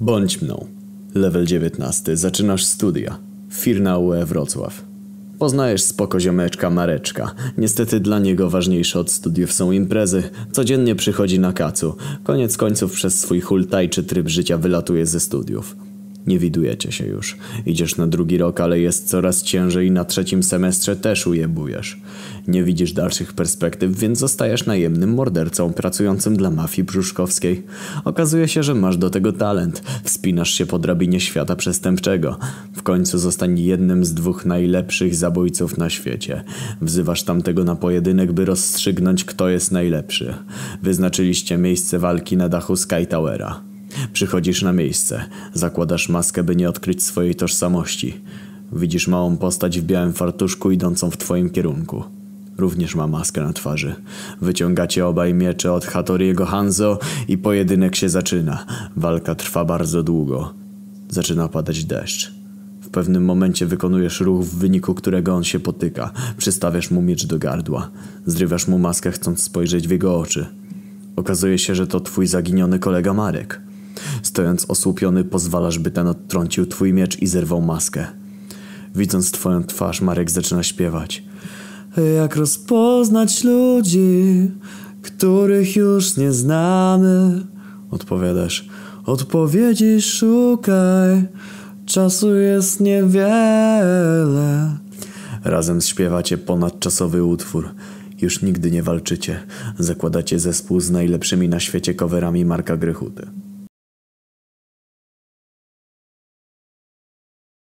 Bądź mną. Level 19. Zaczynasz studia. Firna UE Wrocław. Poznajesz spoko ziomeczka Mareczka. Niestety dla niego ważniejsze od studiów są imprezy. Codziennie przychodzi na kacu. Koniec końców przez swój hultajczy tryb życia wylatuje ze studiów. Nie widujecie się już. Idziesz na drugi rok, ale jest coraz ciężej i na trzecim semestrze też ujebujesz. Nie widzisz dalszych perspektyw, więc zostajesz najemnym mordercą pracującym dla mafii brzuszkowskiej. Okazuje się, że masz do tego talent. Wspinasz się po drabinie świata przestępczego. W końcu zostań jednym z dwóch najlepszych zabójców na świecie. Wzywasz tamtego na pojedynek, by rozstrzygnąć, kto jest najlepszy. Wyznaczyliście miejsce walki na dachu Sky Towera. Przychodzisz na miejsce, zakładasz maskę, by nie odkryć swojej tożsamości. Widzisz małą postać w białym fartuszku idącą w twoim kierunku. Również ma maskę na twarzy. Wyciągacie obaj miecze od Hattoriego Hanzo i pojedynek się zaczyna. Walka trwa bardzo długo. Zaczyna padać deszcz. W pewnym momencie wykonujesz ruch, w wyniku którego on się potyka. Przystawiasz mu miecz do gardła. Zrywasz mu maskę, chcąc spojrzeć w jego oczy. Okazuje się, że to twój zaginiony kolega Marek. Stojąc osłupiony, pozwalasz, by ten odtrącił twój miecz i zerwał maskę. Widząc twoją twarz, Marek zaczyna śpiewać. Jak rozpoznać ludzi, których już nie znamy? Odpowiadasz. Odpowiedzi szukaj, czasu jest niewiele. Razem śpiewacie ponadczasowy utwór. Już nigdy nie walczycie. Zakładacie zespół z najlepszymi na świecie coverami Marka Grechuty.